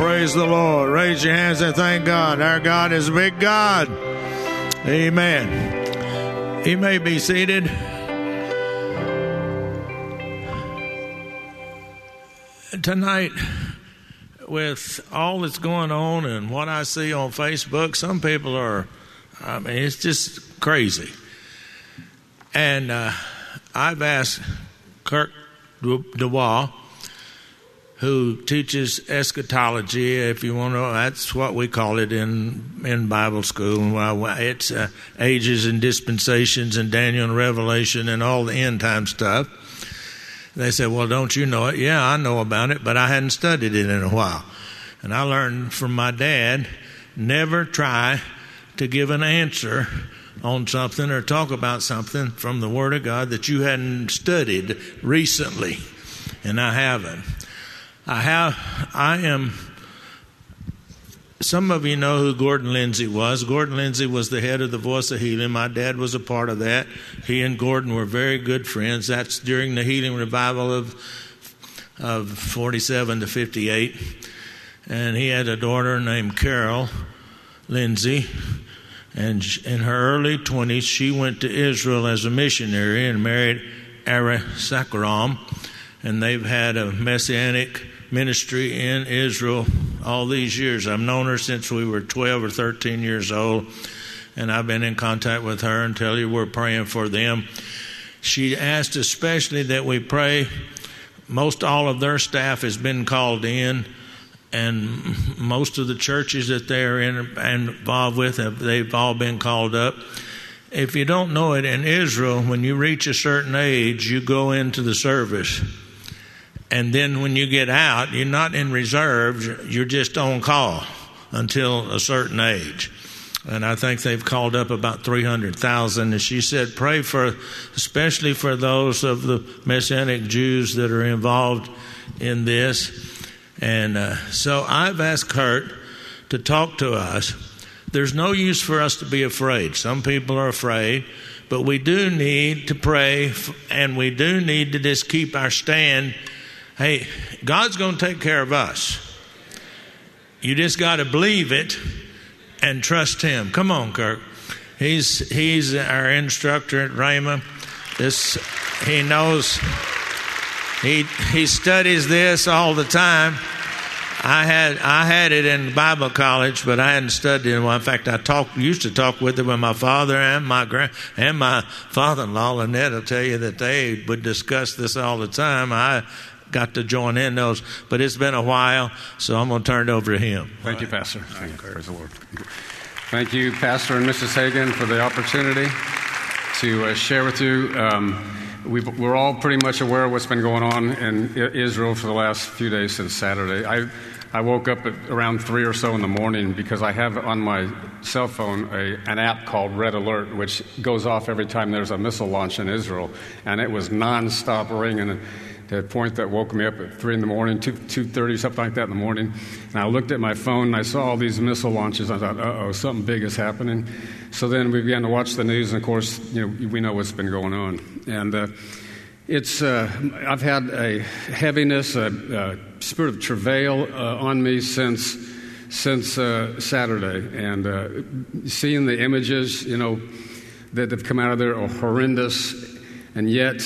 Praise the Lord. Raise your hands and thank God. Our God is a big God. Amen. He may be seated. Tonight, with all that's going on and what I see on Facebook, some people are, I mean, it's just crazy. And uh, I've asked Kirk DuBois, who teaches eschatology, if you want to that's what we call it in, in Bible school. It's uh, ages and dispensations and Daniel and Revelation and all the end time stuff. They said, Well, don't you know it? Yeah, I know about it, but I hadn't studied it in a while. And I learned from my dad never try to give an answer on something or talk about something from the Word of God that you hadn't studied recently. And I haven't. I have, I am, some of you know who Gordon Lindsay was. Gordon Lindsay was the head of the Voice of Healing. My dad was a part of that. He and Gordon were very good friends. That's during the healing revival of, of 47 to 58. And he had a daughter named Carol Lindsay and in her early 20s, she went to Israel as a missionary and married Ara Sorko-Ram. And they've had a messianic ministry in Israel all these years. I've known her since we were 12 or 13 years old. And I've been in contact with her and tell you we're praying for them. She asked especially that we pray. Most all of their staff has been called in and most of the churches that they're in, involved with, have, they've all been called up. If you don't know it, in Israel, when you reach a certain age, you go into the service. And then when you get out, you're not in reserve, you're just on call until a certain age. And I think they've called up about 300,000. And she said, pray for, especially for those of the Messianic Jews that are involved in this and uh, so I've asked Kirk to talk to us. There's no use for us to be afraid. Some people are afraid, but we do need to pray and we do need to just keep our stand. Hey, God's going to take care of us. You just got to believe it and trust Him. Come on, Kirk. He's he's our instructor at Rhema. This he knows he he studies this all the time. I had I had it in Bible college, but I hadn't studied it. In fact, I talked used to talk with it with my father and my grand and my father-in-law. Lynette will tell you that they would discuss this all the time. I got to join in those, but it's been a while, so I'm going to turn it over to him. Thank all you, right. Pastor. Thank you. Praise the Lord. Thank you, Pastor and Mrs. Hagin, for the opportunity to uh, share with you. Um, we are all pretty much aware of what's been going on in Israel for the last few days since Saturday. I, I woke up at around three or so in the morning because I have on my cell phone a, an app called Red Alert, which goes off every time there's a missile launch in Israel, and it was nonstop ringing to a point that woke me up at three in the morning, two two thirty, something like that in the morning. And I looked at my phone and I saw all these missile launches. I thought, uh oh, something big is happening. So then we began to watch the news, and of course, you know, we know what's been going on. And uh, it's, uh, I've had a heaviness, a, a spirit of travail uh, on me since, since uh, Saturday. And uh, seeing the images, you know, that have come out of there are horrendous, and yet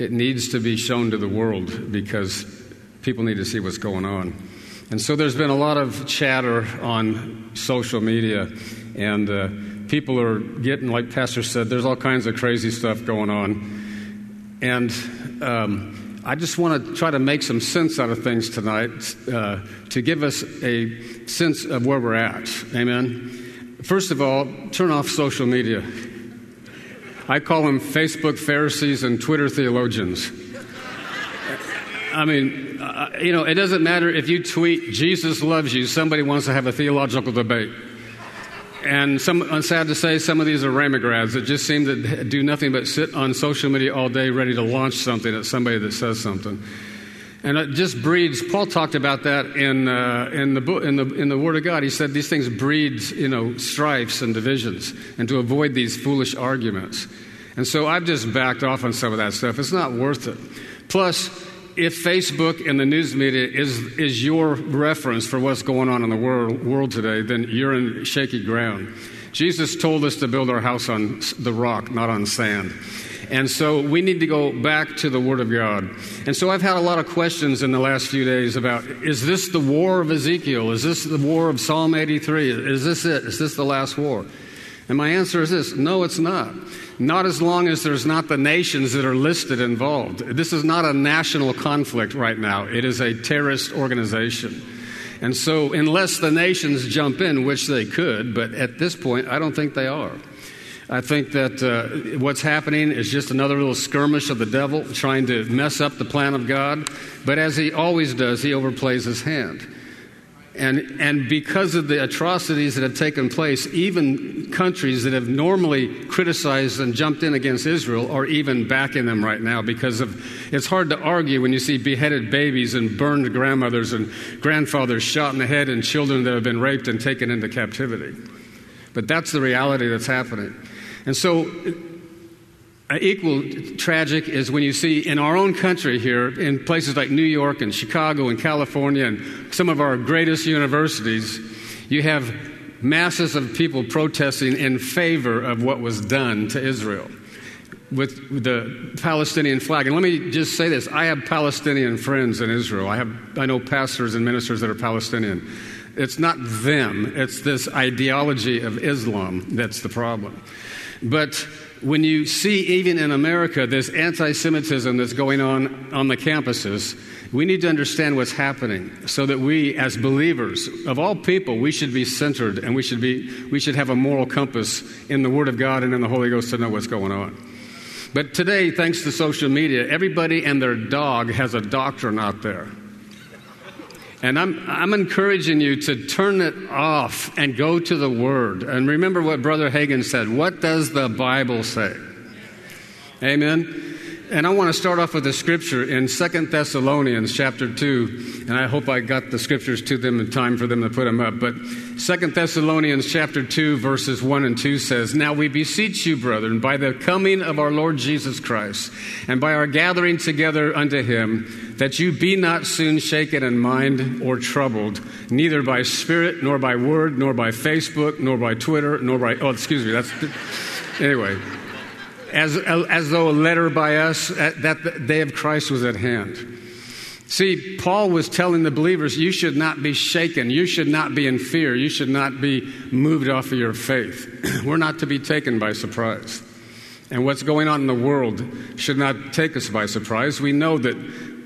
it needs to be shown to the world because people need to see what's going on. And so there's been a lot of chatter on social media, and uh, people are getting, like Pastor said, there's all kinds of crazy stuff going on. And um, I just want to try to make some sense out of things tonight uh, to give us a sense of where we're at. Amen. First of all, turn off social media. I call them Facebook Pharisees and Twitter theologians. I mean, uh, you know, it doesn't matter if you tweet, Jesus loves you, somebody wants to have a theological debate. And some, I'm sad to say, some of these are Rhema grads that just seem to do nothing but sit on social media all day ready to launch something at somebody that says something. And it just breeds, Paul talked about that in, uh, in, the in, the, in the Word of God. He said these things breed, you know, strifes and divisions, and to avoid these foolish arguments. And so I've just backed off on some of that stuff. It's not worth it. Plus, if Facebook and the news media is, is your reference for what's going on in the world, world today, then you're in shaky ground. Jesus told us to build our house on the rock, not on sand. And so we need to go back to the Word of God. And so I've had a lot of questions in the last few days about is this the war of Ezekiel? Is this the war of Psalm 83? Is this it? Is this the last war? And my answer is this no, it's not. Not as long as there's not the nations that are listed involved. This is not a national conflict right now, it is a terrorist organization. And so, unless the nations jump in, which they could, but at this point, I don't think they are. I think that uh, what's happening is just another little skirmish of the devil trying to mess up the plan of God. But as he always does, he overplays his hand. And, and because of the atrocities that have taken place, even countries that have normally criticized and jumped in against Israel are even backing them right now because of it's hard to argue when you see beheaded babies and burned grandmothers and grandfathers shot in the head and children that have been raped and taken into captivity. But that's the reality that's happening. And so, uh, equal tragic is when you see in our own country here, in places like New York and Chicago and California and some of our greatest universities, you have masses of people protesting in favor of what was done to Israel with the Palestinian flag. And let me just say this I have Palestinian friends in Israel. I, have, I know pastors and ministers that are Palestinian. It's not them, it's this ideology of Islam that's the problem. But when you see, even in America, this anti Semitism that's going on on the campuses, we need to understand what's happening so that we, as believers of all people, we should be centered and we should, be, we should have a moral compass in the Word of God and in the Holy Ghost to know what's going on. But today, thanks to social media, everybody and their dog has a doctrine out there. And I'm, I'm encouraging you to turn it off and go to the Word. And remember what Brother Hagin said what does the Bible say? Amen. And I want to start off with a scripture in Second Thessalonians chapter 2. And I hope I got the scriptures to them in time for them to put them up. But Second Thessalonians chapter 2, verses 1 and 2 says, Now we beseech you, brethren, by the coming of our Lord Jesus Christ, and by our gathering together unto him, that you be not soon shaken in mind or troubled, neither by spirit, nor by word, nor by Facebook, nor by Twitter, nor by, oh, excuse me, that's, anyway as, as though a letter by us uh, that the day of Christ was at hand. See, Paul was telling the believers, you should not be shaken. You should not be in fear. You should not be moved off of your faith. We're not to be taken by surprise. And what's going on in the world should not take us by surprise. We know that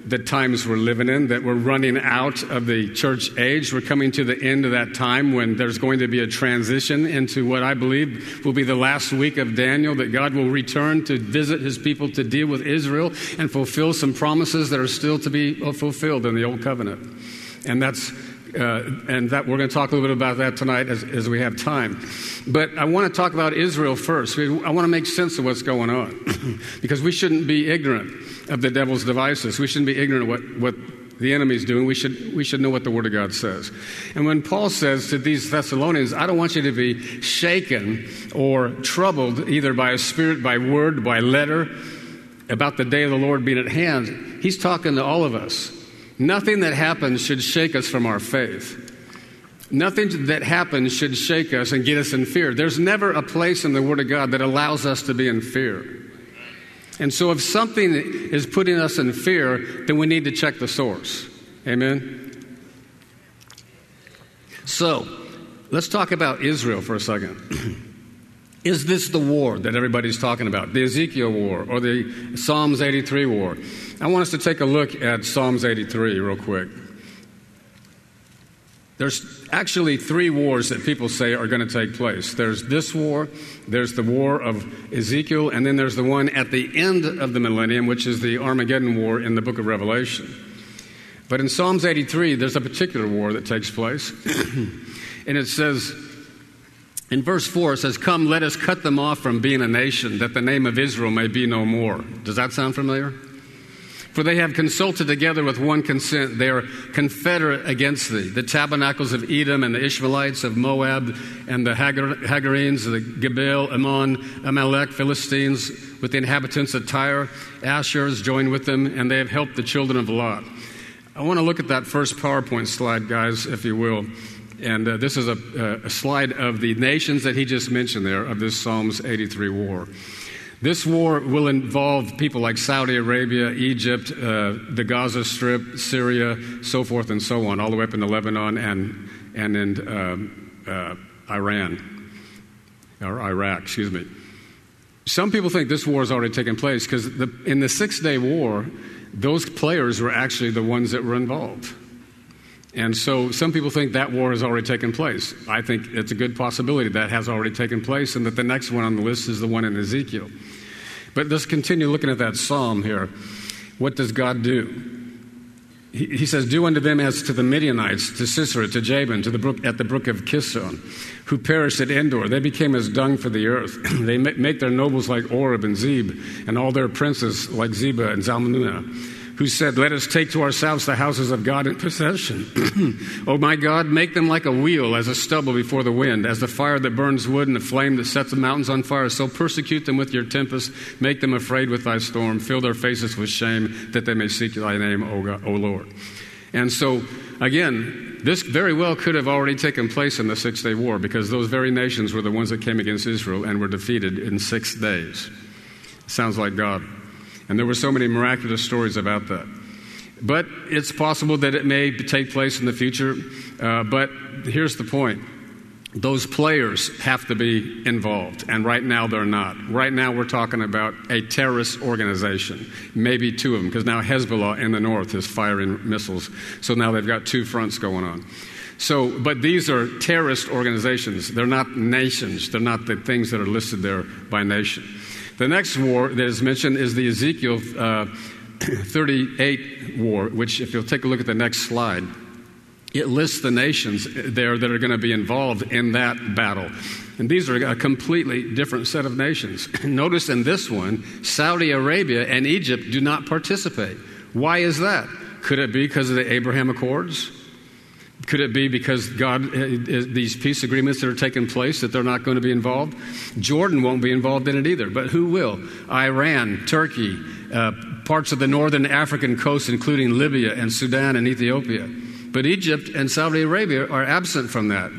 the times we're living in, that we're running out of the church age. We're coming to the end of that time when there's going to be a transition into what I believe will be the last week of Daniel, that God will return to visit his people to deal with Israel and fulfill some promises that are still to be fulfilled in the Old Covenant. And that's Uh, and that we're going to talk a little bit about that tonight as, as we have time. But I want to talk about Israel first. I want to make sense of what's going on because we shouldn't be ignorant of the devil's devices. We shouldn't be ignorant of what, what the enemy's doing. We should, we should know what the Word of God says. And when Paul says to these Thessalonians, I don't want you to be shaken or troubled either by a spirit, by word, by letter, about the day of the Lord being at hand, he's talking to all of us. Nothing that happens should shake us from our faith. Nothing that happens should shake us and get us in fear. There's never a place in the Word of God that allows us to be in fear. And so, if something is putting us in fear, then we need to check the source. Amen? So, let's talk about Israel for a second. is this the war that everybody's talking about? The Ezekiel war or the Psalms 83 war? I want us to take a look at Psalms 83 real quick. There's actually three wars that people say are going to take place. There's this war, there's the war of Ezekiel, and then there's the one at the end of the millennium, which is the Armageddon war in the book of Revelation. But in Psalms 83, there's a particular war that takes place. and it says, in verse 4, it says, Come, let us cut them off from being a nation, that the name of Israel may be no more. Does that sound familiar? For they have consulted together with one consent. They are confederate against thee. The tabernacles of Edom and the Ishmaelites of Moab and the Hagar- Hagarenes, the Gebal, Ammon, Amalek, Philistines, with the inhabitants of Tyre. Asher has joined with them, and they have helped the children of Lot. I want to look at that first PowerPoint slide, guys, if you will. And uh, this is a, a slide of the nations that he just mentioned there of this Psalms 83 war. This war will involve people like Saudi Arabia, Egypt, uh, the Gaza Strip, Syria, so forth and so on, all the way up into Lebanon and, and in um, uh, Iran, or Iraq, excuse me. Some people think this war has already taken place because in the Six Day War, those players were actually the ones that were involved. And so some people think that war has already taken place. I think it's a good possibility that has already taken place and that the next one on the list is the one in Ezekiel. But let's continue looking at that psalm here. What does God do? He, says, Do unto them as to the Midianites, to Sisera, to Jabin, to the brook, at the brook of Kishon, who perished at Endor. They became as dung for the earth. they make their nobles like Oreb and Zeb, and all their princes like Zebah and Zalmunna who said, Let us take to ourselves the houses of God in possession. oh my God, make them like a wheel, as a stubble before the wind, as the fire that burns wood and the flame that sets the mountains on fire. So persecute them with your tempest, make them afraid with thy storm, fill their faces with shame, that they may seek thy name, O, God, o Lord. And so, again, this very well could have already taken place in the Six Day War because those very nations were the ones that came against Israel and were defeated in six days. Sounds like God. And there were so many miraculous stories about that. But it's possible that it may take place in the future. Uh, but here's the point those players have to be involved, and right now they're not. Right now we're talking about a terrorist organization, maybe two of them, because now Hezbollah in the north is firing missiles. So now they've got two fronts going on. So, but these are terrorist organizations. They're not nations. They're not the things that are listed there by nation. The next war that is mentioned is the Ezekiel uh, 38 war, which, if you'll take a look at the next slide, it lists the nations there that are going to be involved in that battle. And these are a completely different set of nations. Notice in this one, Saudi Arabia and Egypt do not participate. Why is that? Could it be because of the Abraham Accords? Could it be because God, uh, uh, these peace agreements that are taking place, that they're not going to be involved? Jordan won't be involved in it either, but who will? Iran, Turkey, uh, parts of the northern African coast, including Libya and Sudan and Ethiopia. But Egypt and Saudi Arabia are absent from that.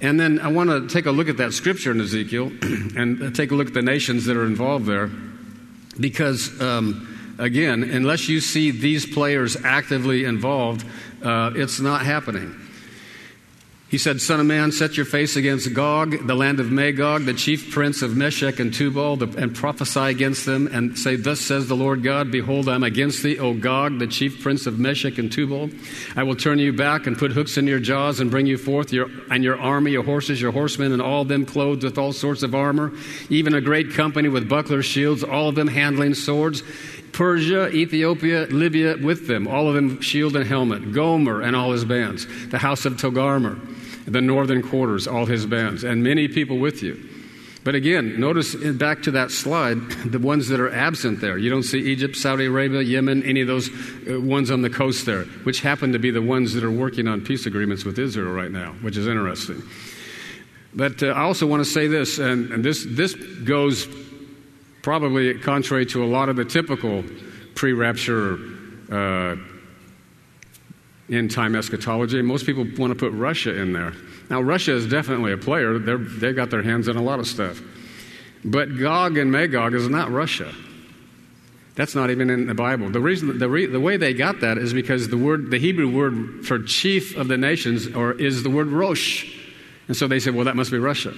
And then I want to take a look at that scripture in Ezekiel and take a look at the nations that are involved there. Because, um, again, unless you see these players actively involved, uh, it's not happening. He said, Son of man, set your face against Gog, the land of Magog, the chief prince of Meshech and Tubal, the, and prophesy against them, and say, Thus says the Lord God, Behold, I am against thee, O Gog, the chief prince of Meshech and Tubal. I will turn you back and put hooks in your jaws and bring you forth, your, and your army, your horses, your horsemen, and all them clothed with all sorts of armor, even a great company with bucklers, shields, all of them handling swords. Persia, Ethiopia, Libya with them, all of them shield and helmet, Gomer and all his bands, the house of Togarmah, the northern quarters, all his bands, and many people with you. But again, notice back to that slide, the ones that are absent there. You don't see Egypt, Saudi Arabia, Yemen, any of those uh, ones on the coast there, which happen to be the ones that are working on peace agreements with Israel right now, which is interesting. But uh, I also want to say this, and, and this, this goes probably contrary to a lot of the typical pre rapture uh, end time eschatology. Most people want to put Russia in there. Now, Russia is definitely a player, They're, they've got their hands in a lot of stuff. But Gog and Magog is not Russia. That's not even in the Bible. The reason, the, re, the way they got that is because the word, the Hebrew word for chief of the nations, or is the word Rosh, and so they said, well, that must be Russia.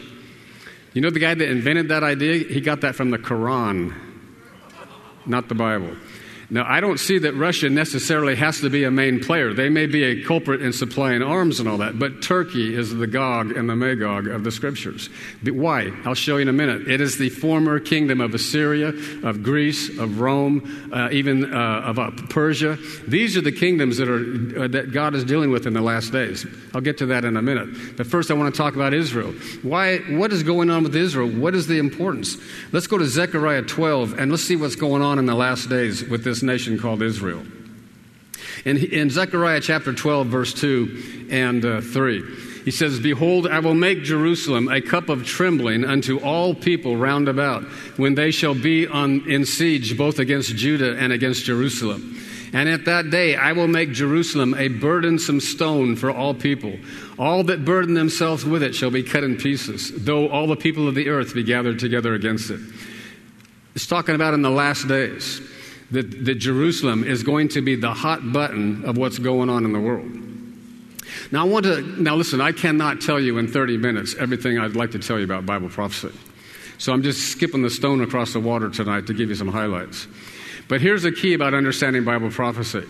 You know the guy that invented that idea? He got that from the Quran, not the Bible. Now, I don't see that Russia necessarily has to be a main player. They may be a culprit in supplying arms and all that, but Turkey is the Gog and the Magog of the scriptures. But why? I'll show you in a minute. It is the former kingdom of Assyria, of Greece, of Rome, uh, even uh, of uh, Persia. These are the kingdoms that, are, uh, that God is dealing with in the last days. I'll get to that in a minute. But first, I want to talk about Israel. Why? What is going on with Israel? What is the importance? Let's go to Zechariah 12 and let's see what's going on in the last days with this nation called Israel. In, in Zechariah chapter 12, verse 2 and uh, 3, he says, Behold, I will make Jerusalem a cup of trembling unto all people round about, when they shall be on, in siege both against Judah and against Jerusalem. And at that day I will make Jerusalem a burdensome stone for all people. All that burden themselves with it shall be cut in pieces, though all the people of the earth be gathered together against it. It's talking about in the last days that, that Jerusalem is going to be the hot button of what's going on in the world. Now, I want to, now listen, I cannot tell you in 30 minutes everything I'd like to tell you about Bible prophecy. So I'm just skipping the stone across the water tonight to give you some highlights. But here's the key about understanding Bible prophecy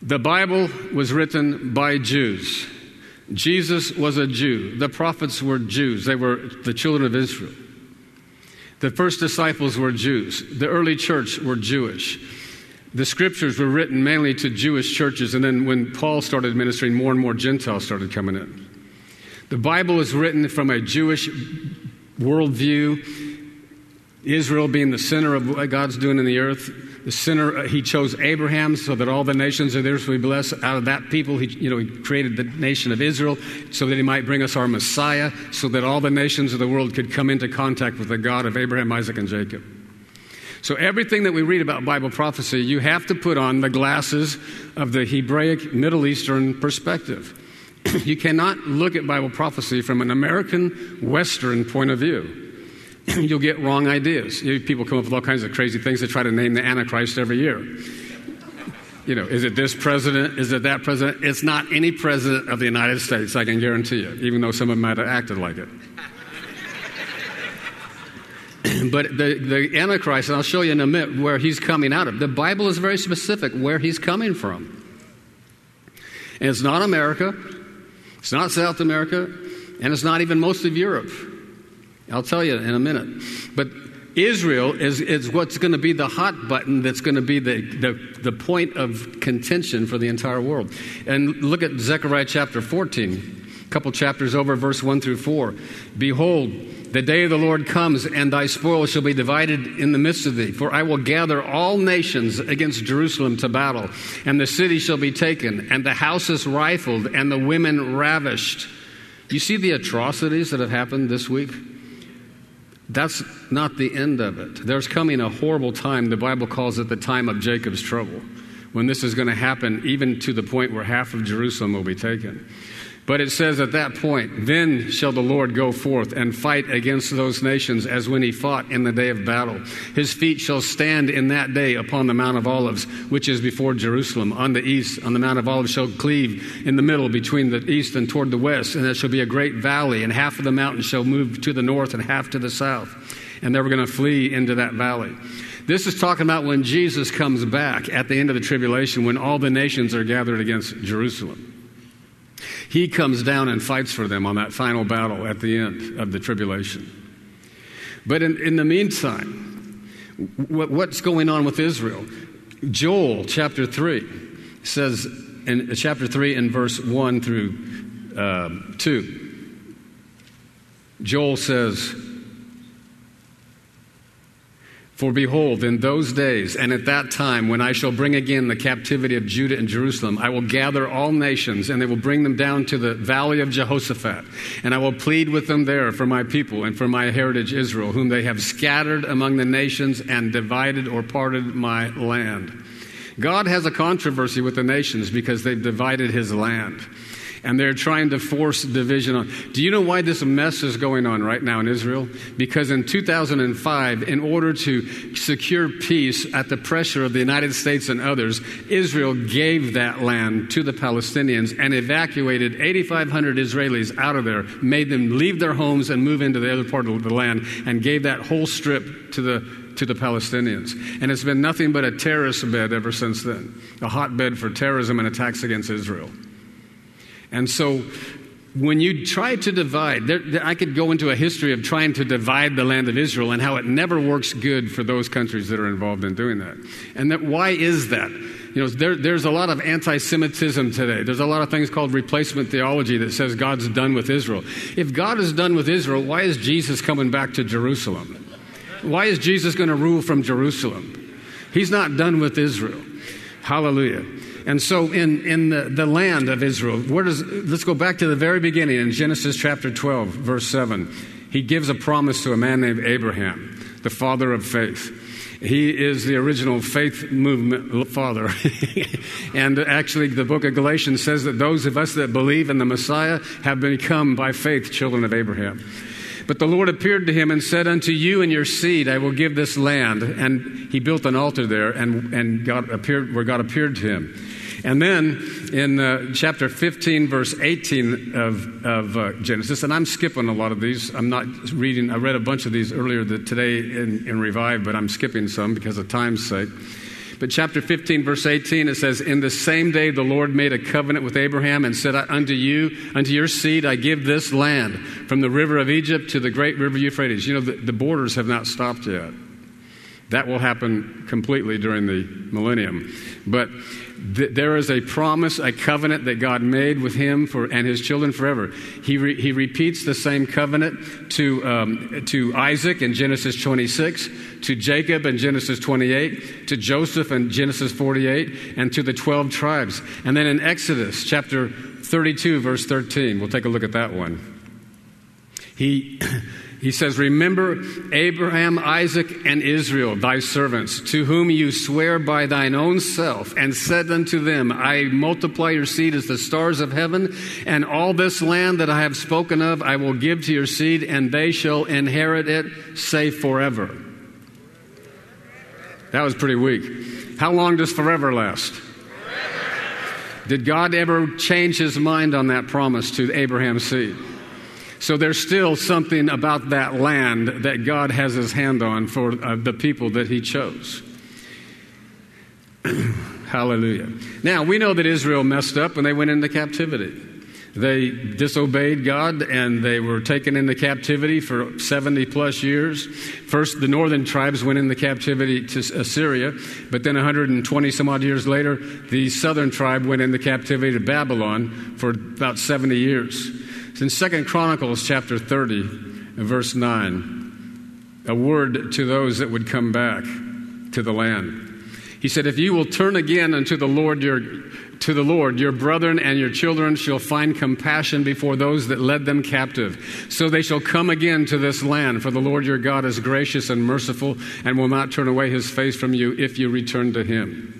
the Bible was written by Jews. Jesus was a Jew. The prophets were Jews, they were the children of Israel. The first disciples were Jews. The early church were Jewish. The scriptures were written mainly to Jewish churches, and then when Paul started ministering, more and more Gentiles started coming in. The Bible is written from a Jewish worldview, Israel being the center of what God's doing in the earth. The center, uh, he chose Abraham so that all the nations of the earth would be blessed. Out of that people, he, you know, he created the nation of Israel so that he might bring us our Messiah, so that all the nations of the world could come into contact with the God of Abraham, Isaac, and Jacob. So, everything that we read about Bible prophecy, you have to put on the glasses of the Hebraic Middle Eastern perspective. you cannot look at Bible prophecy from an American Western point of view. You'll get wrong ideas. People come up with all kinds of crazy things to try to name the Antichrist every year. You know, is it this president? Is it that president? It's not any president of the United States, I can guarantee you, even though some of them might have acted like it. but the, the Antichrist, and I'll show you in a minute where he's coming out of. The Bible is very specific where he's coming from. And it's not America, it's not South America, and it's not even most of Europe. I'll tell you in a minute. But Israel is, is what's going to be the hot button that's going to be the, the, the point of contention for the entire world. And look at Zechariah chapter 14, a couple chapters over, verse 1 through 4. Behold, the day of the Lord comes, and thy spoil shall be divided in the midst of thee. For I will gather all nations against Jerusalem to battle, and the city shall be taken, and the houses rifled, and the women ravished. You see the atrocities that have happened this week? That's not the end of it. There's coming a horrible time. The Bible calls it the time of Jacob's trouble, when this is going to happen, even to the point where half of Jerusalem will be taken. But it says at that point, then shall the Lord go forth and fight against those nations as when he fought in the day of battle. His feet shall stand in that day upon the Mount of Olives, which is before Jerusalem. On the east, on the Mount of Olives shall cleave in the middle between the east and toward the west, and there shall be a great valley, and half of the mountain shall move to the north and half to the south. And they were going to flee into that valley. This is talking about when Jesus comes back at the end of the tribulation, when all the nations are gathered against Jerusalem. He comes down and fights for them on that final battle at the end of the tribulation. But in, in the meantime, what, what's going on with Israel? Joel chapter 3 says, in chapter 3 and verse 1 through uh, 2, Joel says, for behold, in those days and at that time, when I shall bring again the captivity of Judah and Jerusalem, I will gather all nations, and they will bring them down to the valley of Jehoshaphat. And I will plead with them there for my people and for my heritage Israel, whom they have scattered among the nations and divided or parted my land. God has a controversy with the nations because they've divided his land and they're trying to force division on. Do you know why this mess is going on right now in Israel? Because in 2005, in order to secure peace at the pressure of the United States and others, Israel gave that land to the Palestinians and evacuated 8,500 Israelis out of there, made them leave their homes and move into the other part of the land, and gave that whole strip to the to the Palestinians. And it's been nothing but a terrorist bed ever since then, a hotbed for terrorism and attacks against Israel. And so when you try to divide, there, there, I could go into a history of trying to divide the land of Israel and how it never works good for those countries that are involved in doing that. And that, why is that? You know, there, there's a lot of anti Semitism today. There's a lot of things called replacement theology that says God's done with Israel. If God is done with Israel, why is Jesus coming back to Jerusalem? Why is Jesus going to rule from Jerusalem? He's not done with Israel. Hallelujah. And so, in, in the, the land of Israel, where does, let's go back to the very beginning in Genesis chapter 12, verse 7. He gives a promise to a man named Abraham, the father of faith. He is the original faith movement father. and actually, the book of Galatians says that those of us that believe in the Messiah have become by faith children of Abraham. But the Lord appeared to him and said, Unto you and your seed I will give this land. And he built an altar there, and, and God appeared, where God appeared to him. And then in uh, chapter 15, verse 18 of, of uh, Genesis, and I'm skipping a lot of these. I'm not reading, I read a bunch of these earlier today in, in Revive, but I'm skipping some because of time's sake. But chapter 15, verse 18, it says, In the same day the Lord made a covenant with Abraham and said, Unto you, unto your seed, I give this land, from the river of Egypt to the great river Euphrates. You know, the, the borders have not stopped yet. That will happen completely during the millennium. But th- there is a promise, a covenant that God made with him for, and his children forever. He, re- he repeats the same covenant to, um, to Isaac in Genesis 26, to Jacob in Genesis 28, to Joseph in Genesis 48, and to the 12 tribes. And then in Exodus chapter 32, verse 13, we'll take a look at that one. He. He says, Remember Abraham, Isaac, and Israel, thy servants, to whom you swear by thine own self, and said unto them, I multiply your seed as the stars of heaven, and all this land that I have spoken of I will give to your seed, and they shall inherit it, say forever. That was pretty weak. How long does forever last? Did God ever change his mind on that promise to Abraham's seed? So there's still something about that land that God has his hand on for uh, the people that he chose. Hallelujah. Now, we know that Israel messed up when they went into captivity. They disobeyed God and they were taken into captivity for 70 plus years. First, the northern tribes went into captivity to Assyria, but then 120 some odd years later, the southern tribe went into captivity to Babylon for about 70 years. It's in Second Chronicles chapter 30, and verse 9. A word to those that would come back to the land. He said, If you will turn again unto the Lord your to the Lord, your brethren and your children shall find compassion before those that led them captive. So they shall come again to this land, for the Lord your God is gracious and merciful, and will not turn away his face from you if you return to him.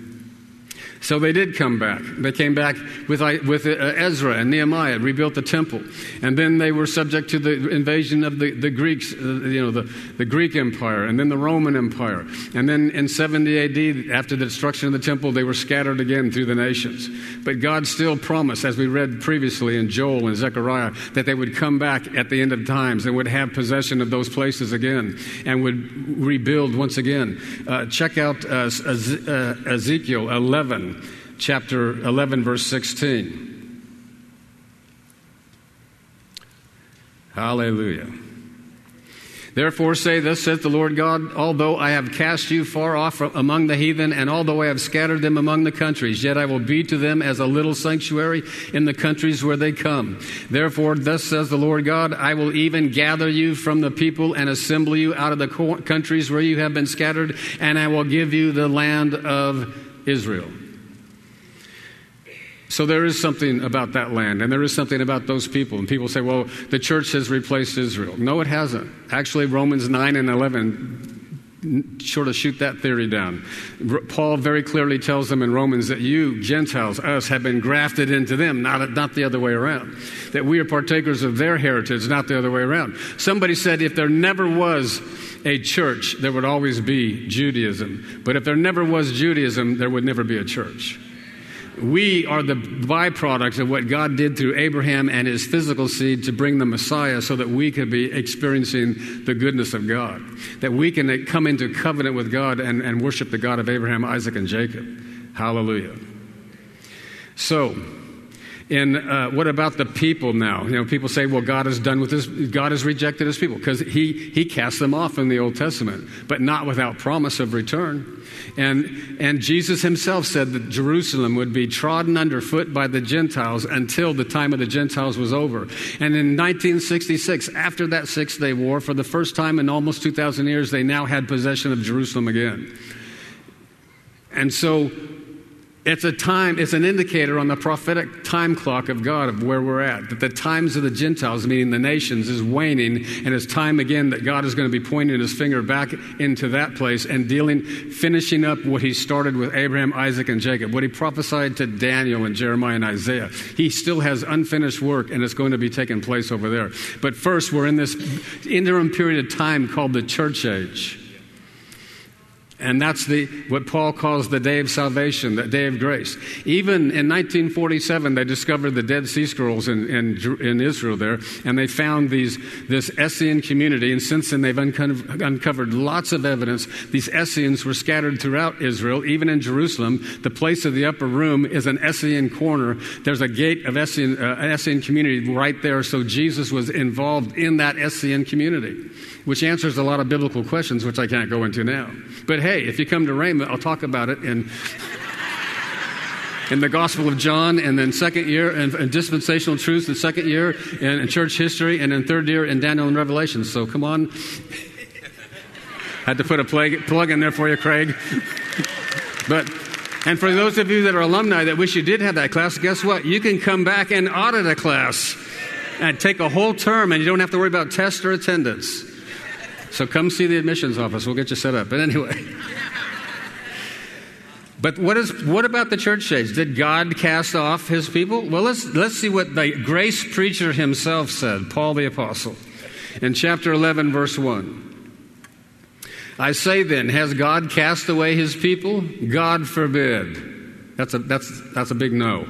So they did come back. They came back with, with uh, Ezra and Nehemiah, rebuilt the temple. And then they were subject to the invasion of the, the Greeks, uh, you know, the, the Greek Empire, and then the Roman Empire. And then in 70 AD, after the destruction of the temple, they were scattered again through the nations. But God still promised, as we read previously in Joel and Zechariah, that they would come back at the end of times and would have possession of those places again and would rebuild once again. Uh, check out uh, uh Ezekiel 11 chapter 11, verse 16. Hallelujah. Therefore, say, Thus saith the Lord God, although I have cast you far off among the heathen, and although I have scattered them among the countries, yet I will be to them as a little sanctuary in the countries where they come. Therefore, thus says the Lord God, I will even gather you from the people and assemble you out of the countries where you have been scattered, and I will give you the land of Israel. So there is something about that land, and there is something about those people. And people say, well, the church has replaced Israel. No, it hasn't. Actually, Romans 9 and 11 sort of shoot that theory down. Paul very clearly tells them in Romans that you, Gentiles, us, have been grafted into them, not, not the other way around. That we are partakers of their heritage, not the other way around. Somebody said if there never was a church, there would always be Judaism. But if there never was Judaism, there would never be a church. We are the byproducts of what God did through Abraham and his physical seed to bring the Messiah so that we could be experiencing the goodness of God. That we can come into covenant with God and, and worship the God of Abraham, Isaac, and Jacob. Hallelujah. So, in uh, what about the people now? You know, people say, well, God is done with this. God has rejected his people because he, he cast them off in the Old Testament, but not without promise of return. And, and Jesus himself said that Jerusalem would be trodden underfoot by the Gentiles until the time of the Gentiles was over. And in 1966, after that Six Day War, for the first time in almost 2,000 years, they now had possession of Jerusalem again. And so it's a time, it's an indicator on the prophetic time clock of God of where we're at. That the times of the Gentiles, meaning the nations, is waning, and it's time again that God is going to be pointing his finger back into that place and dealing, finishing up what he started with Abraham, Isaac, and Jacob, what he prophesied to Daniel and Jeremiah and Isaiah. He still has unfinished work, and it's going to be taking place over there. But first, we're in this interim period of time called the church age. And that's the, what Paul calls the day of salvation, the day of grace. Even in 1947, they discovered the Dead Sea Scrolls in, in, in Israel there, and they found these, this Essene community. And since then, they've uncovered, lots of evidence. These Essenes were scattered throughout Israel, even in Jerusalem. The place of the upper room is an Essene corner. There's a gate of Essene, uh, Essene community right there, so Jesus was involved in that Essene community which answers a lot of biblical questions, which I can't go into now. But hey, if you come to Rhema, I'll talk about it in, in the Gospel of John, and then second year in, in dispensational truths, the second year in, in church history, and then third year in Daniel and Revelation. So come on. Had to put a plug, plug in there for you, Craig. but and for those of you that are alumni that wish you did have that class, guess what? You can come back and audit a class and take a whole term, and you don't have to worry about test or attendance. So come see the admissions office. We'll get you set up. But anyway. But what, is, what about the church age? Did God cast off his people? Well, let's, let's see what the grace preacher himself said, Paul the Apostle, in chapter 11, verse 1. I say then, has God cast away his people? God forbid. That's a, that's, that's a big no.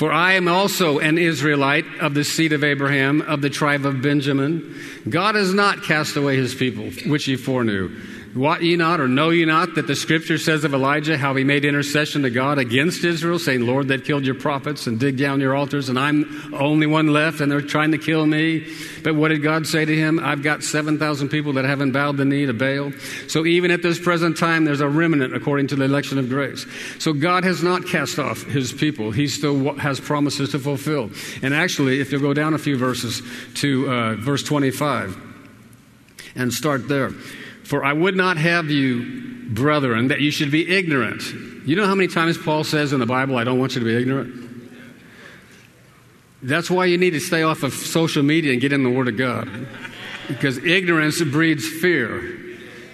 For I am also an Israelite of the seed of Abraham, of the tribe of Benjamin. God has not cast away his people, which he foreknew. Wot ye not, or know ye not, that the scripture says of Elijah how he made intercession to God against Israel, saying, Lord, they've killed your prophets and dig down your altars, and I'm only one left, and they're trying to kill me. But what did God say to him? I've got 7,000 people that haven't bowed the knee to Baal. So even at this present time, there's a remnant according to the election of grace. So God has not cast off his people. He still has promises to fulfill. And actually, if you'll go down a few verses to uh, verse 25 and start there. For I would not have you, brethren, that you should be ignorant. You know how many times Paul says in the Bible, I don't want you to be ignorant? That's why you need to stay off of social media and get in the Word of God. Because ignorance breeds fear.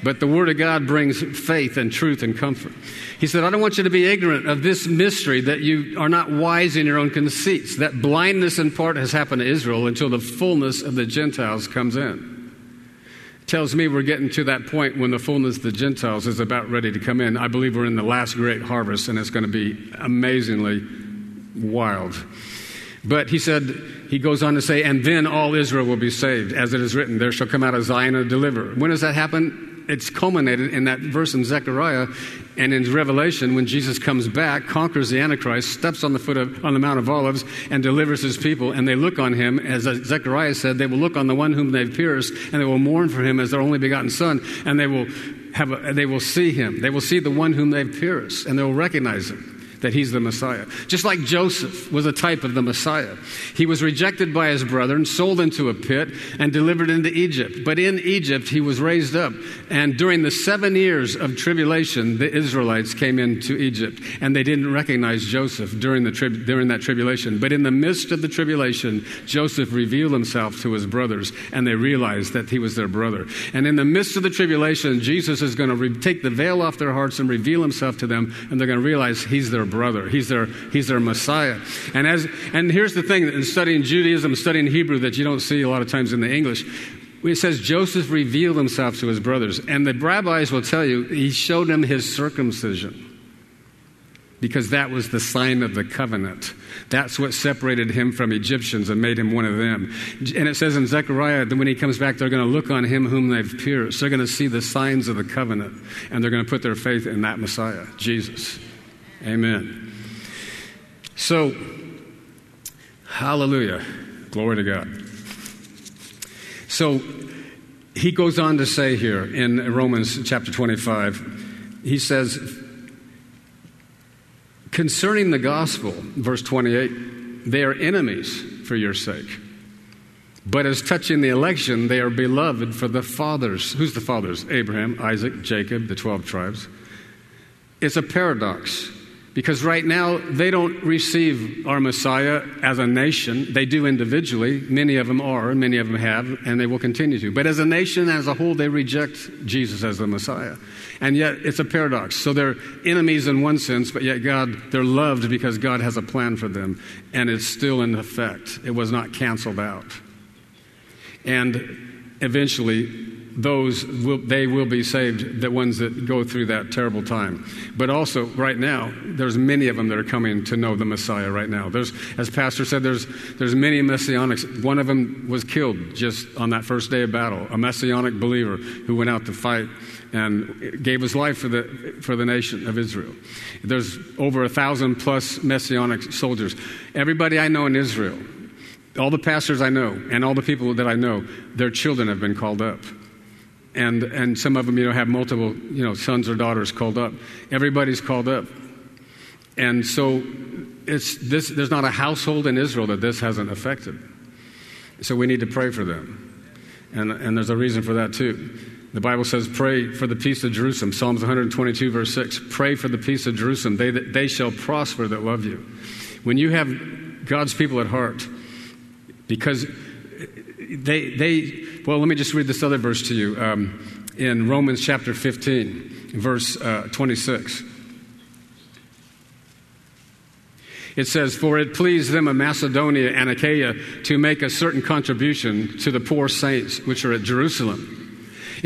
But the Word of God brings faith and truth and comfort. He said, I don't want you to be ignorant of this mystery that you are not wise in your own conceits. That blindness in part has happened to Israel until the fullness of the Gentiles comes in tells me we're getting to that point when the fullness of the Gentiles is about ready to come in. I believe we're in the last great harvest, and it's going to be amazingly wild. But he said, he goes on to say, and then all Israel will be saved, as it is written, there shall come out of Zion a deliverer. When does that happen? it's culminated in that verse in Zechariah and in Revelation when Jesus comes back, conquers the Antichrist, steps on the foot of, on the Mount of Olives, and delivers his people. And they look on him, as uh, Zechariah said, they will look on the one whom they've pierced, and they will mourn for him as their only begotten son, and they will have a, they will see him. They will see the one whom they've pierced, and they will recognize him that he's the Messiah. Just like Joseph was a type of the Messiah. He was rejected by his brethren, sold into a pit, and delivered into Egypt. But in Egypt, he was raised up. And during the seven years of tribulation, the Israelites came into Egypt, and they didn't recognize Joseph during, the tri- during that tribulation. But in the midst of the tribulation, Joseph revealed himself to his brothers, and they realized that he was their brother. And in the midst of the tribulation, Jesus is going to re- take the veil off their hearts and reveal himself to them, and they're going to realize he's their brother. He's their, he's their Messiah. And, as, and here's the thing in studying Judaism, studying Hebrew that you don't see a lot of times in the English. It says Joseph revealed himself to his brothers. And the rabbis will tell you he showed them his circumcision because that was the sign of the covenant. That's what separated him from Egyptians and made him one of them. And it says in Zechariah that when he comes back, they're going to look on him whom they've pierced. They're going to see the signs of the covenant, and they're going to put their faith in that Messiah, Jesus. Amen. So, hallelujah. Glory to God. So, he goes on to say here in Romans chapter 25, he says, concerning the gospel, verse 28, they are enemies for your sake. But as touching the election, they are beloved for the fathers. Who's the fathers? Abraham, Isaac, Jacob, the 12 tribes. It's a paradox. Because right now, they don't receive our Messiah as a nation. They do individually. Many of them are, many of them have, and they will continue to. But as a nation, as a whole, they reject Jesus as the Messiah. And yet, it's a paradox. So they're enemies in one sense, but yet God, they're loved because God has a plan for them, and it's still in effect. It was not canceled out. And eventually, those will, they will be saved, the ones that go through that terrible time. But also, right now, there's many of them that are coming to know the Messiah right now. There's, as Pastor said, there's, there's many messianics. One of them was killed just on that first day of battle, a messianic believer who went out to fight and gave his life for the, for the nation of Israel. There's over a thousand plus messianic soldiers. Everybody I know in Israel, all the pastors I know, and all the people that I know, their children have been called up and, and some of them, you know, have multiple, you know, sons or daughters called up. Everybody's called up. And so it's this, there's not a household in Israel that this hasn't affected. So we need to pray for them. And, and there's a reason for that, too. The Bible says, Pray for the peace of Jerusalem. Psalms 122, verse 6. Pray for the peace of Jerusalem. They, they shall prosper that love you. When you have God's people at heart, because they, they, well, let me just read this other verse to you um, in Romans chapter 15, verse uh, 26. It says, For it pleased them of Macedonia and Achaia to make a certain contribution to the poor saints which are at Jerusalem.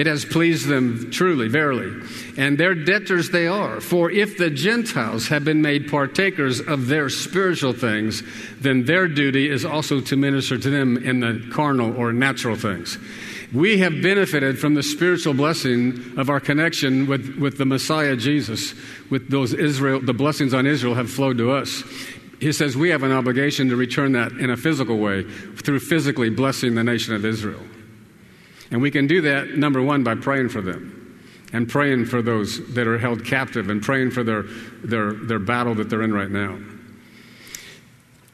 It has pleased them truly, verily. And their debtors they are. For if the Gentiles have been made partakers of their spiritual things, then their duty is also to minister to them in the carnal or natural things. We have benefited from the spiritual blessing of our connection with, with the Messiah Jesus, with those Israel, the blessings on Israel have flowed to us. He says we have an obligation to return that in a physical way through physically blessing the nation of Israel. And we can do that, number one, by praying for them and praying for those that are held captive and praying for their, their, their battle that they're in right now.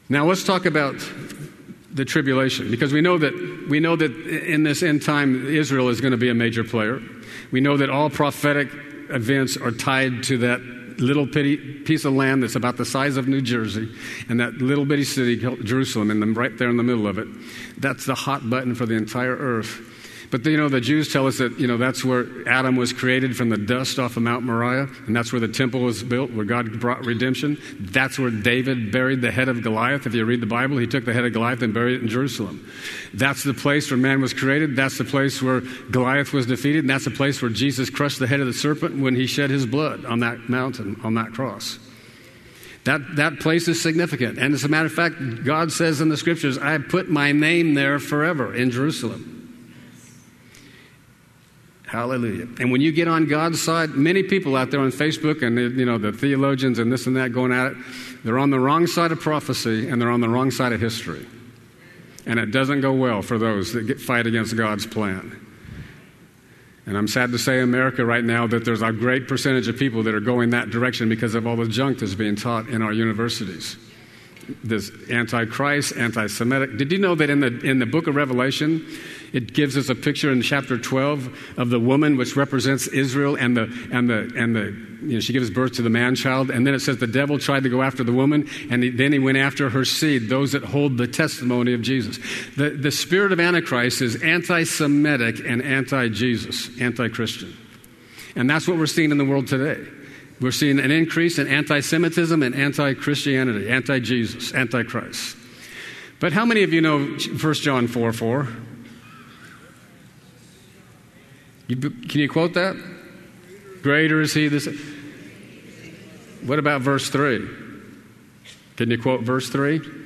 Now, let's talk about the tribulation because we know that, we know that in this end time, Israel is going to be a major player. We know that all prophetic events are tied to that little bitty piece of land that's about the size of New Jersey and that little bitty city, Jerusalem, and right there in the middle of it. That's the hot button for the entire earth. But you know, the Jews tell us that you know that's where Adam was created from the dust off of Mount Moriah, and that's where the temple was built, where God brought redemption. That's where David buried the head of Goliath. If you read the Bible, he took the head of Goliath and buried it in Jerusalem. That's the place where man was created. That's the place where Goliath was defeated, and that's the place where Jesus crushed the head of the serpent when he shed his blood on that mountain, on that cross. That, that place is significant. And as a matter of fact, God says in the scriptures, I put my name there forever in Jerusalem. Hallelujah. And when you get on God's side, many people out there on Facebook and you know the theologians and this and that going at it, they're on the wrong side of prophecy and they're on the wrong side of history. And it doesn't go well for those that get, fight against God's plan. And I'm sad to say, America right now, that there's a great percentage of people that are going that direction because of all the junk that's being taught in our universities. This antichrist, anti Semitic. Did you know that in the, in the book of Revelation, it gives us a picture in chapter 12 of the woman, which represents Israel, and the, and the, and the, you know, she gives birth to the man child. And then it says the devil tried to go after the woman, and he, then he went after her seed, those that hold the testimony of Jesus. The, the spirit of Antichrist is anti Semitic and anti Jesus, anti Christian. And that's what we're seeing in the world today. We're seeing an increase in anti Semitism and anti Christianity, anti Jesus, anti Christ. But how many of you know 1 John 4 4? You, can you quote that? Greater is he this. What about verse 3? Can you quote verse 3?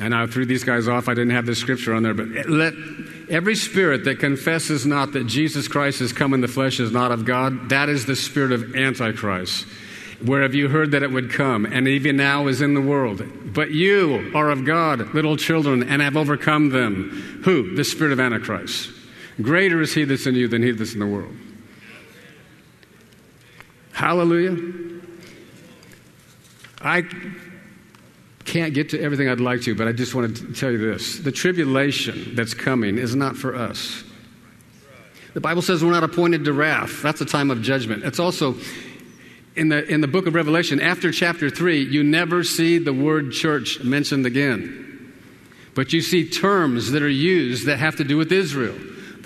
And I threw these guys off. I didn't have the scripture on there, but let every spirit that confesses not that Jesus Christ has come in the flesh is not of God, that is the spirit of Antichrist. Where have you heard that it would come? And even now is in the world. But you are of God, little children, and have overcome them. Who? The spirit of Antichrist. Greater is he that's in you than he that's in the world. Hallelujah. I can't get to everything I'd like to, but I just want to tell you this. The tribulation that's coming is not for us. The Bible says we're not appointed to wrath. That's a time of judgment. It's also, in the, in the book of Revelation, after chapter 3, you never see the word church mentioned again. But you see terms that are used that have to do with Israel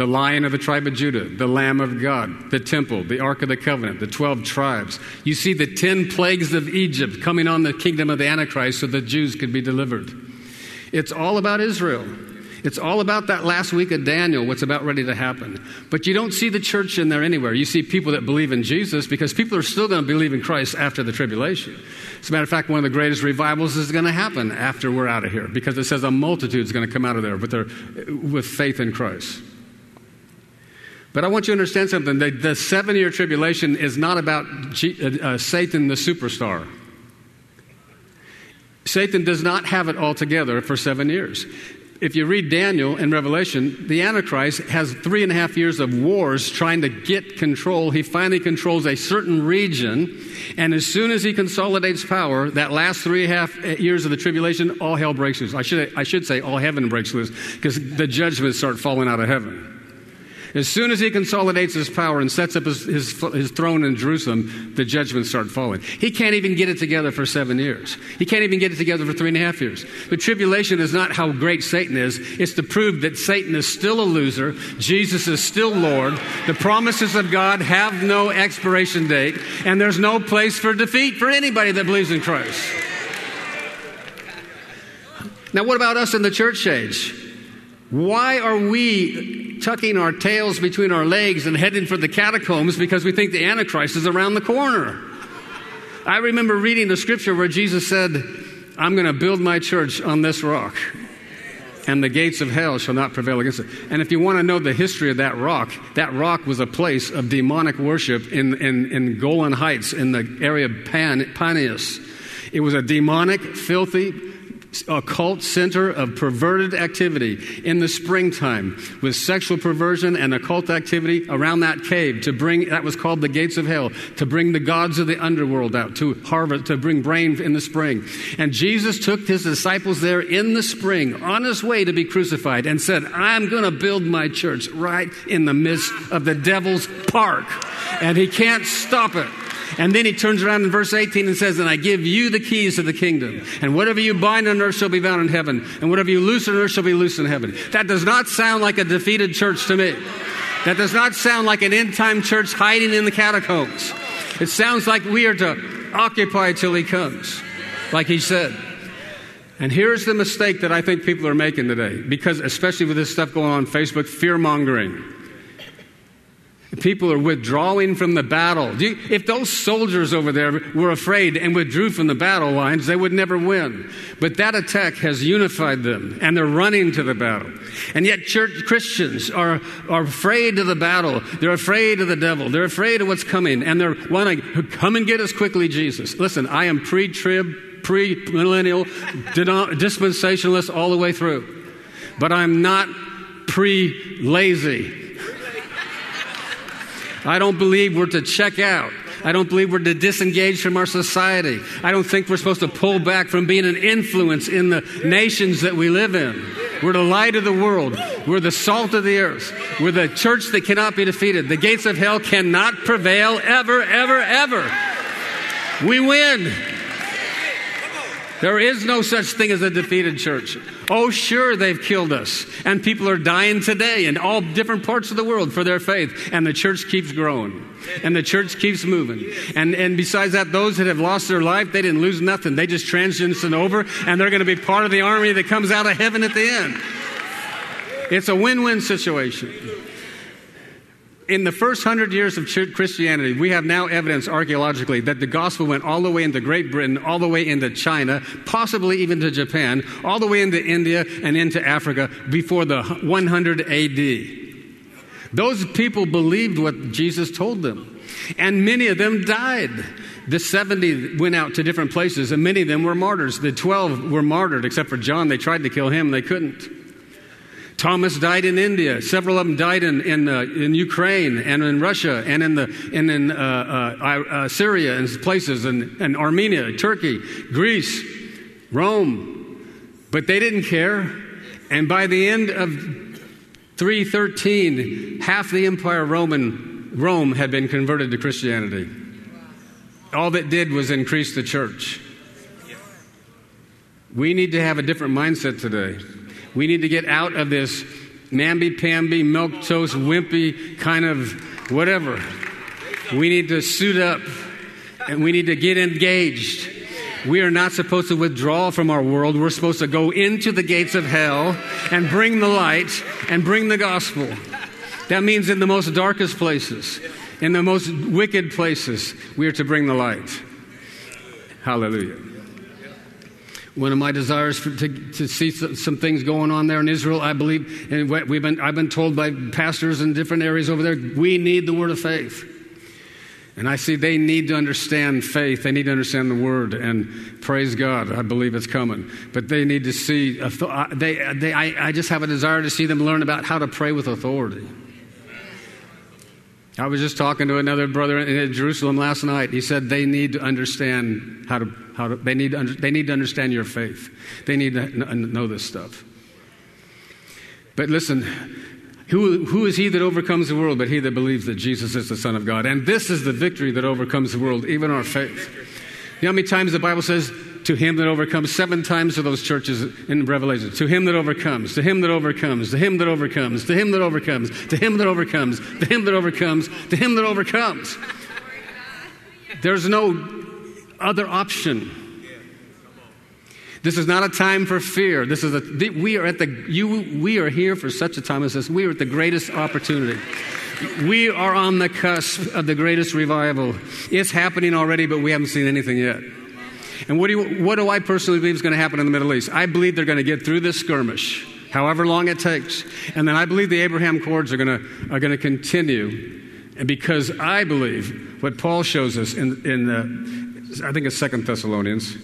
the lion of the tribe of Judah, the Lamb of God, the temple, the Ark of the Covenant, the 12 tribes. You see the 10 plagues of Egypt coming on the kingdom of the Antichrist so the Jews could be delivered. It's all about Israel. It's all about that last week of Daniel, what's about ready to happen. But you don't see the church in there anywhere. You see people that believe in Jesus because people are still going to believe in Christ after the tribulation. As a matter of fact, one of the greatest revivals is going to happen after we're out of here because it says a multitude is going to come out of there with, their, with faith in Christ. But I want you to understand something. The, the seven year tribulation is not about G, uh, uh, Satan the superstar. Satan does not have it all together for seven years if you read Daniel and Revelation, the Antichrist has three and a half years of wars trying to get control. He finally controls a certain region, and as soon as he consolidates power, that last three and a half years of the tribulation, all hell breaks loose. I should, I should say all heaven breaks loose because the judgments start falling out of heaven. As soon as he consolidates his power and sets up his, his, his, throne in Jerusalem, the judgments start falling. He can't even get it together for seven years. He can't even get it together for three and a half years. The tribulation is not how great Satan is, it's to prove that Satan is still a loser, Jesus is still Lord, the promises of God have no expiration date, and there's no place for defeat for anybody that believes in Christ. Now, what about us in the church age? Why are we tucking our tails between our legs and heading for the catacombs because we think the Antichrist is around the corner. I remember reading the scripture where Jesus said, I'm going to build my church on this rock, and the gates of hell shall not prevail against it. And if you want to know the history of that rock, that rock was a place of demonic worship in, in, in Golan Heights in the area of Pan, Panias. It was a demonic, filthy, occult center of perverted activity in the springtime with sexual perversion and occult activity around that cave to bring that was called the gates of hell to bring the gods of the underworld out to harvest to bring rain in the spring. And jesus took his disciples there in the spring on his way to be crucified and said i'm going to build my church right in the midst of the devil's park. And he can't stop it and then he turns around in verse 18 and says, And I give you the keys of the kingdom. And whatever you bind on earth shall be bound in heaven. And whatever you loose on earth shall be loosed in heaven. That does not sound like a defeated church to me. That does not sound like an end time church hiding in the catacombs. It sounds like we are to occupy till he comes, like he said. And here's the mistake that I think people are making today, because especially with this stuff going on Facebook, fear mongering. People are withdrawing from the battle. You, if those soldiers over there were afraid and withdrew from the battle lines, they would never win. But that attack has unified them, and they're running to the battle. And yet, church Christians are, are afraid of the battle. They're afraid of the devil. They're afraid of what's coming, and they're wanting, to come and get us quickly, Jesus. Listen, I am pre trib, pre millennial, dispensationalist all the way through. But I'm not pre lazy. I don't believe we're to check out. I don't believe we're to disengage from our society. I don't think we're supposed to pull back from being an influence in the nations that we live in. We're the light of the world. We're the salt of the earth. We're the church that cannot be defeated. The gates of hell cannot prevail ever, ever, ever. We win. There is no such thing as a defeated church. Oh, sure, they've killed us. And people are dying today in all different parts of the world for their faith. And the church keeps growing. And the church keeps moving. And, and besides that, those that have lost their life, they didn't lose nothing. They just transitioned over, and they're going to be part of the army that comes out of heaven at the end. It's a win win situation in the first hundred years of Christianity, we have now evidence archaeologically that the gospel went all the way into Great Britain, all the way into China, possibly even to Japan, all the way into India and into Africa before the 100 AD. Those people believed what Jesus told them, and many of them died. The 70 went out to different places, and many of them were martyrs. The 12 were martyred, except for John. They tried to kill him, they couldn't. Thomas died in India. Several of them died in, in, uh, in Ukraine and in Russia and in, the, and in uh, uh, uh, Syria and places, and, and Armenia, Turkey, Greece, Rome. But they didn't care. And by the end of 313, half the Empire Roman Rome had been converted to Christianity. all that did was increase the church. We need to have a different mindset today. We need to get out of this mamby pamby, milk toast, wimpy kind of whatever. We need to suit up and we need to get engaged. We are not supposed to withdraw from our world. We're supposed to go into the gates of hell and bring the light and bring the gospel. That means in the most darkest places, in the most wicked places, we are to bring the light. Hallelujah. One of my desires for, to, to see some things going on there in Israel, I believe, and we've been, I've been told by pastors in different areas over there, we need the word of faith. And I see they need to understand faith. They need to understand the word. And praise God, I believe it's coming. But they need to see, they, they, I, I just have a desire to see them learn about how to pray with authority. I was just talking to another brother in Jerusalem last night. He said they need to understand how to, how to they, need to under, they need to understand your faith. They need to know this stuff. But listen, who, who is he that overcomes the world but he that believes that Jesus is the Son of God? And this is the victory that overcomes the world, even our faith. You know how many times the Bible says, to him that overcomes, seven times to those churches in Revelation. To him that overcomes, to him that overcomes, to him that overcomes, to him that overcomes, to him that overcomes, to him that overcomes, to him that overcomes. There's no other option. This is not a time for fear. This is a, we are at the, you, we are here for such a time as this. We are at the greatest opportunity. We are on the cusp of the greatest revival. It's happening already, but we haven't seen anything yet. And what do, you, what do I personally believe is going to happen in the Middle East? I believe they're going to get through this skirmish, however long it takes. And then I believe the Abraham Accords are going to, are going to continue. And because I believe what Paul shows us in, in the, I think it's Second Thessalonians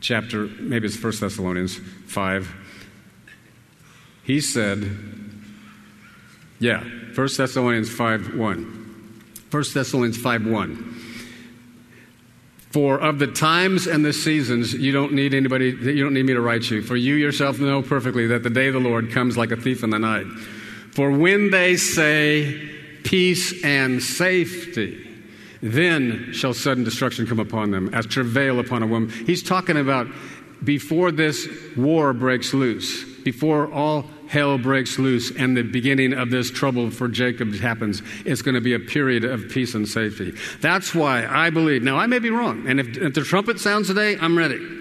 chapter, maybe it's First Thessalonians 5. He said, yeah, First Thessalonians 5 1. 1 Thessalonians 5 1. For of the times and the seasons, you don't need anybody, you don't need me to write you. For you yourself know perfectly that the day of the Lord comes like a thief in the night. For when they say peace and safety, then shall sudden destruction come upon them, as travail upon a woman. He's talking about before this war breaks loose, before all hell breaks loose and the beginning of this trouble for Jacob happens, it's going to be a period of peace and safety. That's why I believe. Now, I may be wrong, and if, if the trumpet sounds today, I'm ready.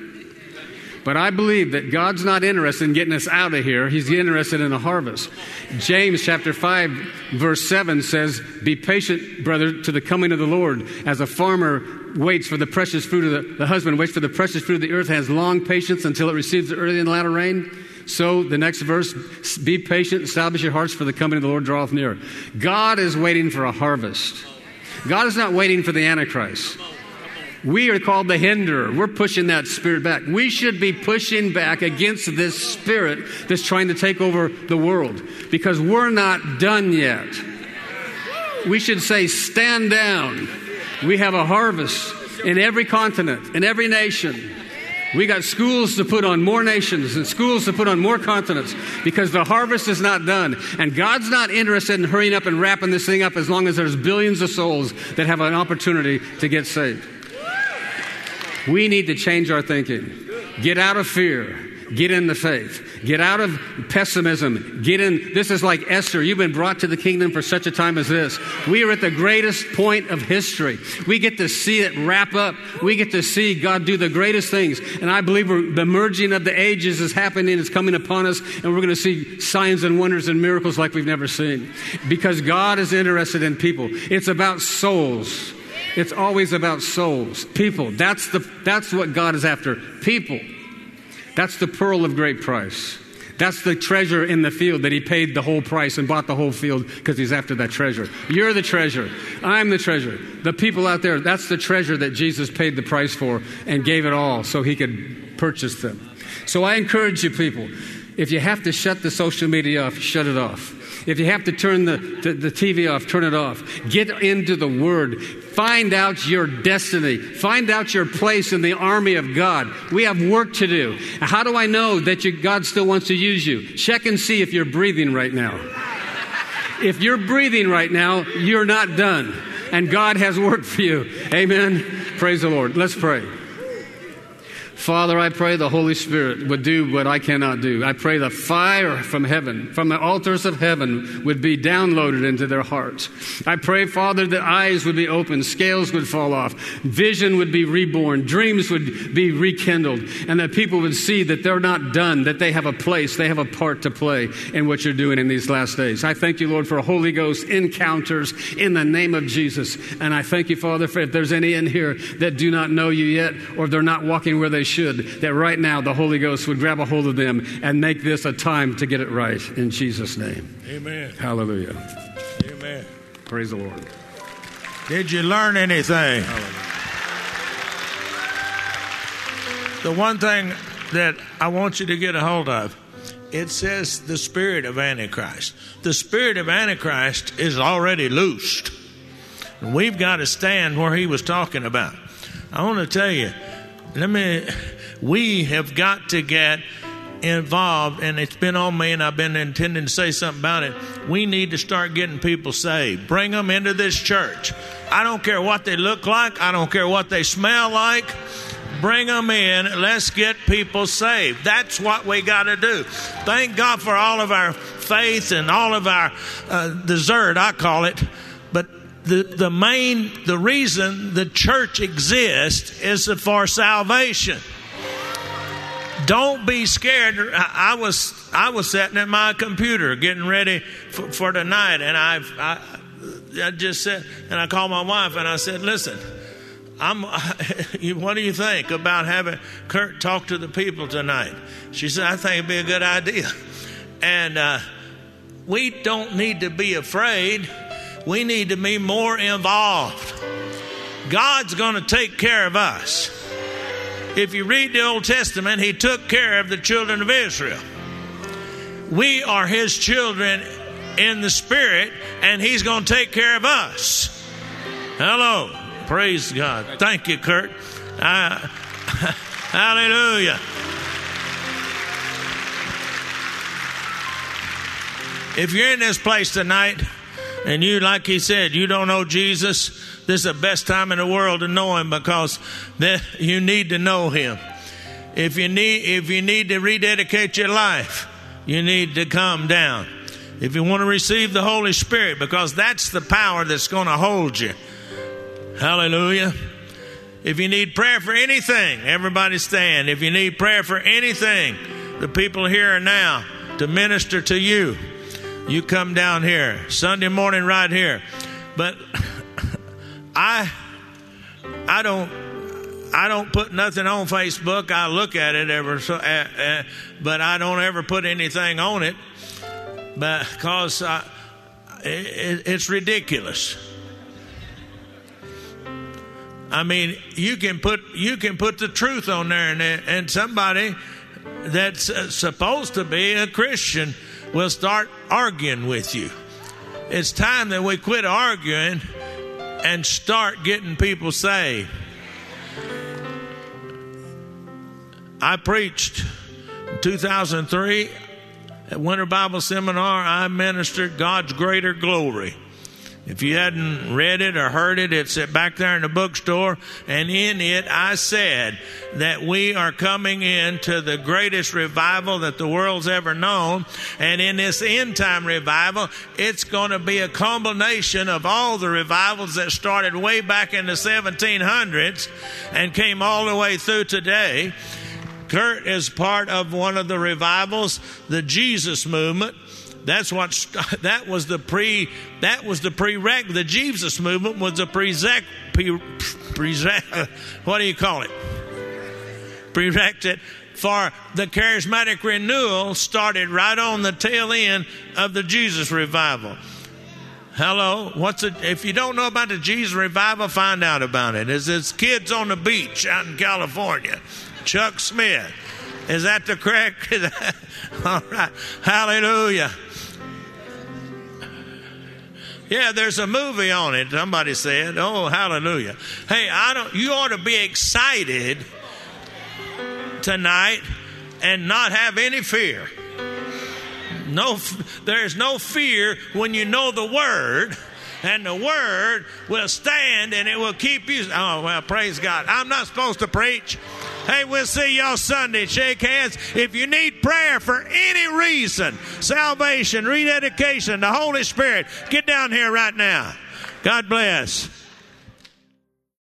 But I believe that God's not interested in getting us out of here. He's interested in a harvest. James chapter 5 verse 7 says, "Be patient, brother, to the coming of the Lord. As a farmer waits for the precious fruit of the, the husband waits for the precious fruit of the earth, has long patience until it receives the early and latter rain." So, the next verse be patient, establish your hearts, for the coming of the Lord draweth near. God is waiting for a harvest. God is not waiting for the Antichrist. We are called the hinderer. We're pushing that spirit back. We should be pushing back against this spirit that's trying to take over the world because we're not done yet. We should say, stand down. We have a harvest in every continent, in every nation. We got schools to put on more nations and schools to put on more continents because the harvest is not done. And God's not interested in hurrying up and wrapping this thing up as long as there's billions of souls that have an opportunity to get saved. We need to change our thinking. Get out of fear. Get in the faith. Get out of pessimism. Get in. This is like Esther. You've been brought to the kingdom for such a time as this. We are at the greatest point of history. We get to see it wrap up. We get to see God do the greatest things. And I believe the merging of the ages is happening. It's coming upon us. And we're going to see signs and wonders and miracles like we've never seen. Because God is interested in people. It's about souls. It's always about souls, people. That's, the, that's what God is after people. That's the pearl of great price. That's the treasure in the field that he paid the whole price and bought the whole field because he's after that treasure. You're the treasure. I'm the treasure. The people out there, that's the treasure that Jesus paid the price for and gave it all so he could purchase them. So I encourage you, people, if you have to shut the social media off, shut it off. If you have to turn the, the, the, TV off, turn it off. Get into the Word. Find out your destiny. Find out your place in the army of God. We have work to do. How do I know that you, God still wants to use you? Check and see if you're breathing right now. If you're breathing right now, you're not done. And God has work for you. Amen. Praise the Lord. Let's pray. Father, I pray the Holy Spirit would do what I cannot do. I pray the fire from heaven, from the altars of heaven, would be downloaded into their hearts. I pray, Father, that eyes would be opened, scales would fall off, vision would be reborn, dreams would be rekindled, and that people would see that they're not done, that they have a place, they have a part to play in what you're doing in these last days. I thank you, Lord, for Holy Ghost encounters in the name of Jesus. And I thank you, Father, for if there's any in here that do not know you yet or they're not walking where they should, that right now the Holy Ghost would grab a hold of them and make this a time to get it right in Jesus' name. Amen. Hallelujah. Amen. Praise the Lord. Did you learn anything? The one thing that I want you to get a hold of it says the spirit of Antichrist. The spirit of Antichrist is already loosed. And we've got to stand where he was talking about. I want to tell you, let me, we have got to get involved, and it's been on me, and I've been intending to say something about it. We need to start getting people saved. Bring them into this church. I don't care what they look like, I don't care what they smell like. Bring them in. Let's get people saved. That's what we got to do. Thank God for all of our faith and all of our uh, dessert, I call it. The, the main, the reason the church exists is for salvation. Don't be scared. I, I was I was sitting at my computer getting ready for, for tonight, and I've, I I just said, and I called my wife and I said, "Listen, I'm. what do you think about having Kirk talk to the people tonight?" She said, "I think it'd be a good idea," and uh, we don't need to be afraid. We need to be more involved. God's going to take care of us. If you read the Old Testament, He took care of the children of Israel. We are His children in the Spirit, and He's going to take care of us. Hello. Praise God. Thank you, Kirk. Uh, hallelujah. If you're in this place tonight and you, like he said, you don't know Jesus, this is the best time in the world to know him because you need to know him. If you need, if you need to rededicate your life, you need to come down. If you want to receive the Holy Spirit, because that's the power that's going to hold you. Hallelujah. If you need prayer for anything, everybody stand. If you need prayer for anything, the people here and now to minister to you, you come down here Sunday morning right here. But I I don't I don't put nothing on Facebook. I look at it ever so, uh, uh, but I don't ever put anything on it But because I, it, it's ridiculous. I mean, you can put you can put the truth on there, and and somebody that's supposed to be a Christian will start arguing with you. It's time that we quit arguing and start getting people saved. I preached in 2003 at Winter Bible Seminar. I ministered God's greater glory. If you hadn't read it or heard it, it's back there in the bookstore. And in it, I said that we are coming into the greatest revival that the world's ever known. And in this end time revival, it's going to be a combination of all the revivals that started way back in the 1700s and came all the way through today. Kirk is part of one of the revivals, the Jesus movement. That's what that was the pre that was the prereq the Jesus movement was the prereq pre, what do you call it prerequisite for the charismatic renewal started right on the tail end of the Jesus revival. Hello, what's it? If you don't know about the Jesus revival, find out about it. It's, it's kids on the beach out in California. Chuck Smith. Is that the correct? All right. Hallelujah. Yeah, there's a movie on it. Somebody said, "Oh, hallelujah." Hey, I don't you ought to be excited tonight and not have any fear. No there's no fear when you know the word and the word will stand and it will keep you. Oh, well, praise God. I'm not supposed to preach. Hey, we'll see y'all Sunday. Shake hands. If you need prayer for any reason, salvation, rededication, the Holy Spirit, get down here right now. God bless.